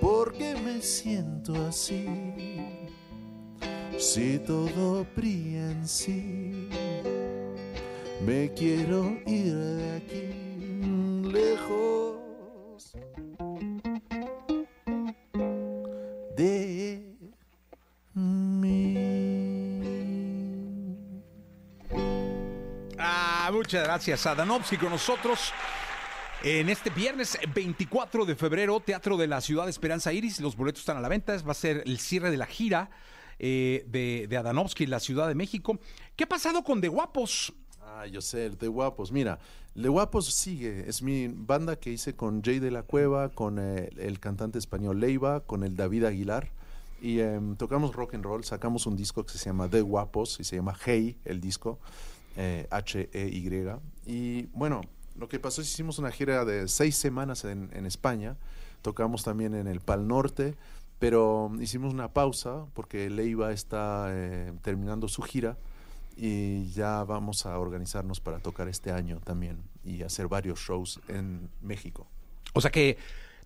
Porque me siento así, si todo brilla en sí. Me quiero ir de aquí, gracias a con nosotros. En este viernes 24 de febrero, Teatro de la Ciudad de Esperanza Iris, los boletos están a la venta, va a ser el cierre de la gira eh, de, de Adanovsky en la Ciudad de México. ¿Qué ha pasado con De Guapos? Ah, yo sé, el de Guapos. Mira, De Guapos sigue. Es mi banda que hice con Jay de la Cueva, con eh, el cantante español Leiva, con el David Aguilar. Y em, tocamos rock and roll. Sacamos un disco que se llama De Guapos y se llama Hey, el disco. Eh, H-E-Y. Y bueno, lo que pasó es que hicimos una gira de seis semanas en, en España. Tocamos también en el Pal Norte. Pero hicimos una pausa porque Leiva está eh, terminando su gira y ya vamos a organizarnos para tocar este año también y hacer varios shows en México. O sea que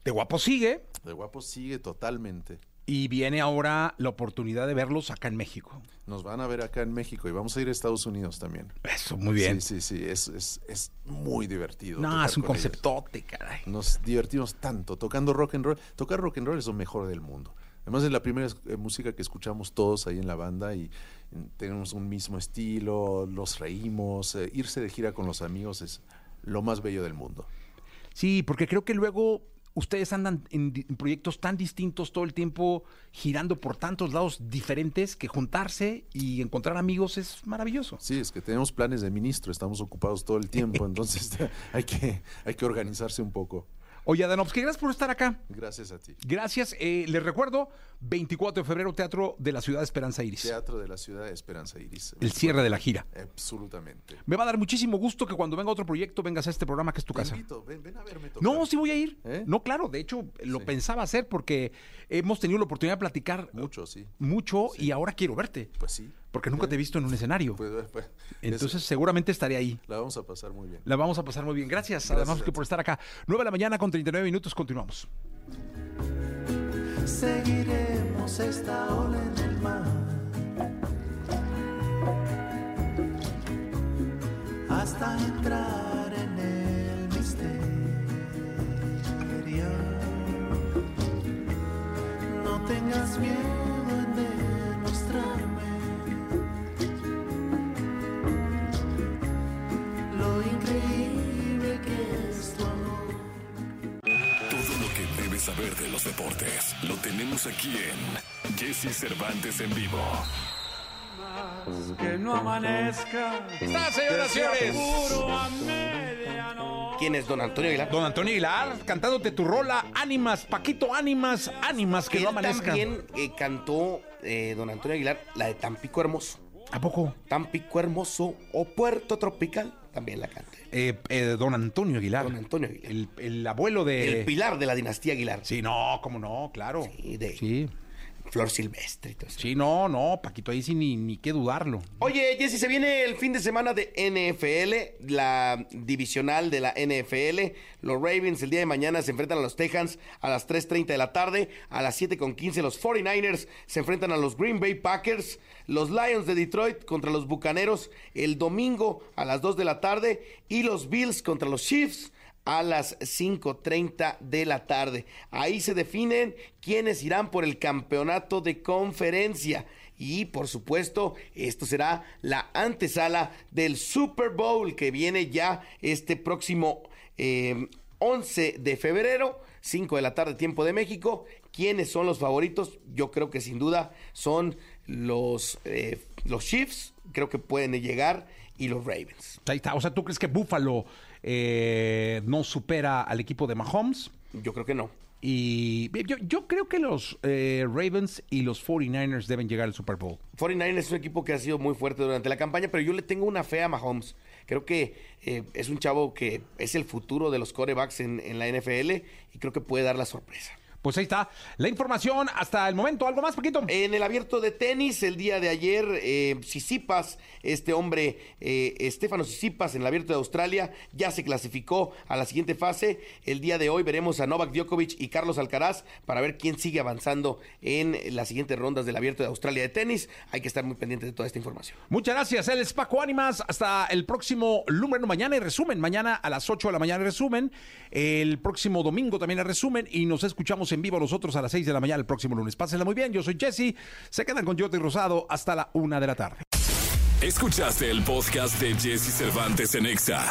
De Guapos sigue De Guapos sigue totalmente. Y viene ahora la oportunidad de verlos acá en México. Nos van a ver acá en México y vamos a ir a Estados Unidos también. Eso, muy bien. Sí, sí, sí, es, es, es muy divertido. No, es un ellos. conceptote, caray. Nos divertimos tanto tocando rock and roll. Tocar rock and roll es lo mejor del mundo. Además es la primera eh, música que escuchamos todos ahí en la banda y mm, tenemos un mismo estilo, los reímos, eh, irse de gira con los amigos es lo más bello del mundo. Sí, porque creo que luego ustedes andan en, proyectos tan distintos todo el tiempo, girando por tantos lados diferentes, que juntarse y encontrar amigos es maravilloso. Sí, es que tenemos planes de ministro, estamos ocupados todo el tiempo, entonces hay que, hay que organizarse un poco. Oye, Adanovsky, gracias por estar acá. Gracias a ti. Gracias. Eh, les recuerdo, 24 de febrero, Teatro de la Ciudad de Esperanza Iris. Teatro de la Ciudad de Esperanza Iris. El cierre de la gira. Absolutamente. Me va a dar muchísimo gusto que cuando venga otro proyecto vengas a este programa que es tu Te casa. invito, ven, ven a verme tocar. No, sí voy a ir. ¿Eh? No, claro, de hecho lo Sí. pensaba hacer porque hemos tenido la oportunidad de platicar Mucho, sí. mucho y ahora quiero verte. Pues sí. Porque nunca te he visto en un escenario. Pues, pues, Entonces es- seguramente estaré ahí. la vamos a pasar muy bien. La vamos a pasar muy bien. Gracias, Gracias además que por estar acá. 9 de la mañana con 39 minutos. Continuamos. Seguiremos esta ola en el mar hasta entrar en el misterio. No tengas miedo saber de los deportes lo tenemos aquí en Jesse Cervantes en vivo. Que no amanezca. ¡Está, señoras y señores! ¿Quién es don Antonio Aguilar? Don Antonio Aguilar, cantándote tu rola, ánimas, Paquito, ánimas, ánimas, que Él no amanezca. también eh, cantó eh, don Antonio Aguilar la de Tampico Hermoso. ¿A poco? Tampico Hermoso o Puerto Tropical, también la canta. Eh, eh, don Antonio Aguilar. Don Antonio Aguilar. El, el abuelo de... El pilar de la dinastía Aguilar. Sí, no, cómo no, claro. Sí, de Sí, Flor Silvestre y todo eso. sí, no, no, Paquito, ahí sí ni, ni qué dudarlo. Oye, Jesse, se viene el fin de semana de NFL, la divisional de la NFL. Los Ravens el día de mañana se enfrentan a los Texans a las 3.30 de la tarde. A las 7.15 los 49ers se enfrentan a los Green Bay Packers. Los Lions de Detroit contra los Bucaneros el domingo a las 2 de la tarde. Y los Bills contra los Chiefs a las 5.30 de la tarde. Ahí se definen quiénes irán por el campeonato de conferencia. Y por supuesto, esto será la antesala del Super Bowl que viene ya este próximo eh, 11 de febrero, 5 de la tarde, tiempo de México. ¿Quiénes son los favoritos? Yo creo que sin duda son los, eh, los Chiefs, creo que pueden llegar, y los Ravens. Ahí está. O sea, ¿tú crees que Buffalo eh, no supera al equipo de Mahomes? Yo creo que no. Y yo, yo creo que los eh, Ravens y los 49ers deben llegar al Super Bowl. 49 es un equipo que ha sido muy fuerte durante la campaña, pero yo le tengo una fe a Mahomes. Creo que eh, es un chavo que es el futuro de los corebacks en, en la NFL y creo que puede dar la sorpresa. Pues ahí está la información hasta el momento. ¿Algo más, Paquito? En el abierto de tenis, el día de ayer, eh, Sisipas, este hombre, eh, Estefano Sisipas, en el abierto de Australia, ya se clasificó a la siguiente fase. El día de hoy veremos a Novak Djokovic y Carlos Alcaraz para ver quién sigue avanzando en las siguientes rondas del abierto de Australia de tenis. Hay que estar muy pendiente de toda esta información. Muchas gracias. Él es Paco Ánimas. Hasta el próximo lunes, mañana y resumen. Mañana a las 8 de la mañana resumen. El próximo domingo también el resumen. Y nos escuchamos en vivo nosotros a las 6 de la mañana el próximo lunes. Pásenla muy bien. Yo soy Jesse. Se quedan con Jordi Rosado hasta la una de la tarde. Escuchaste el podcast de Jesse Cervantes en Exa.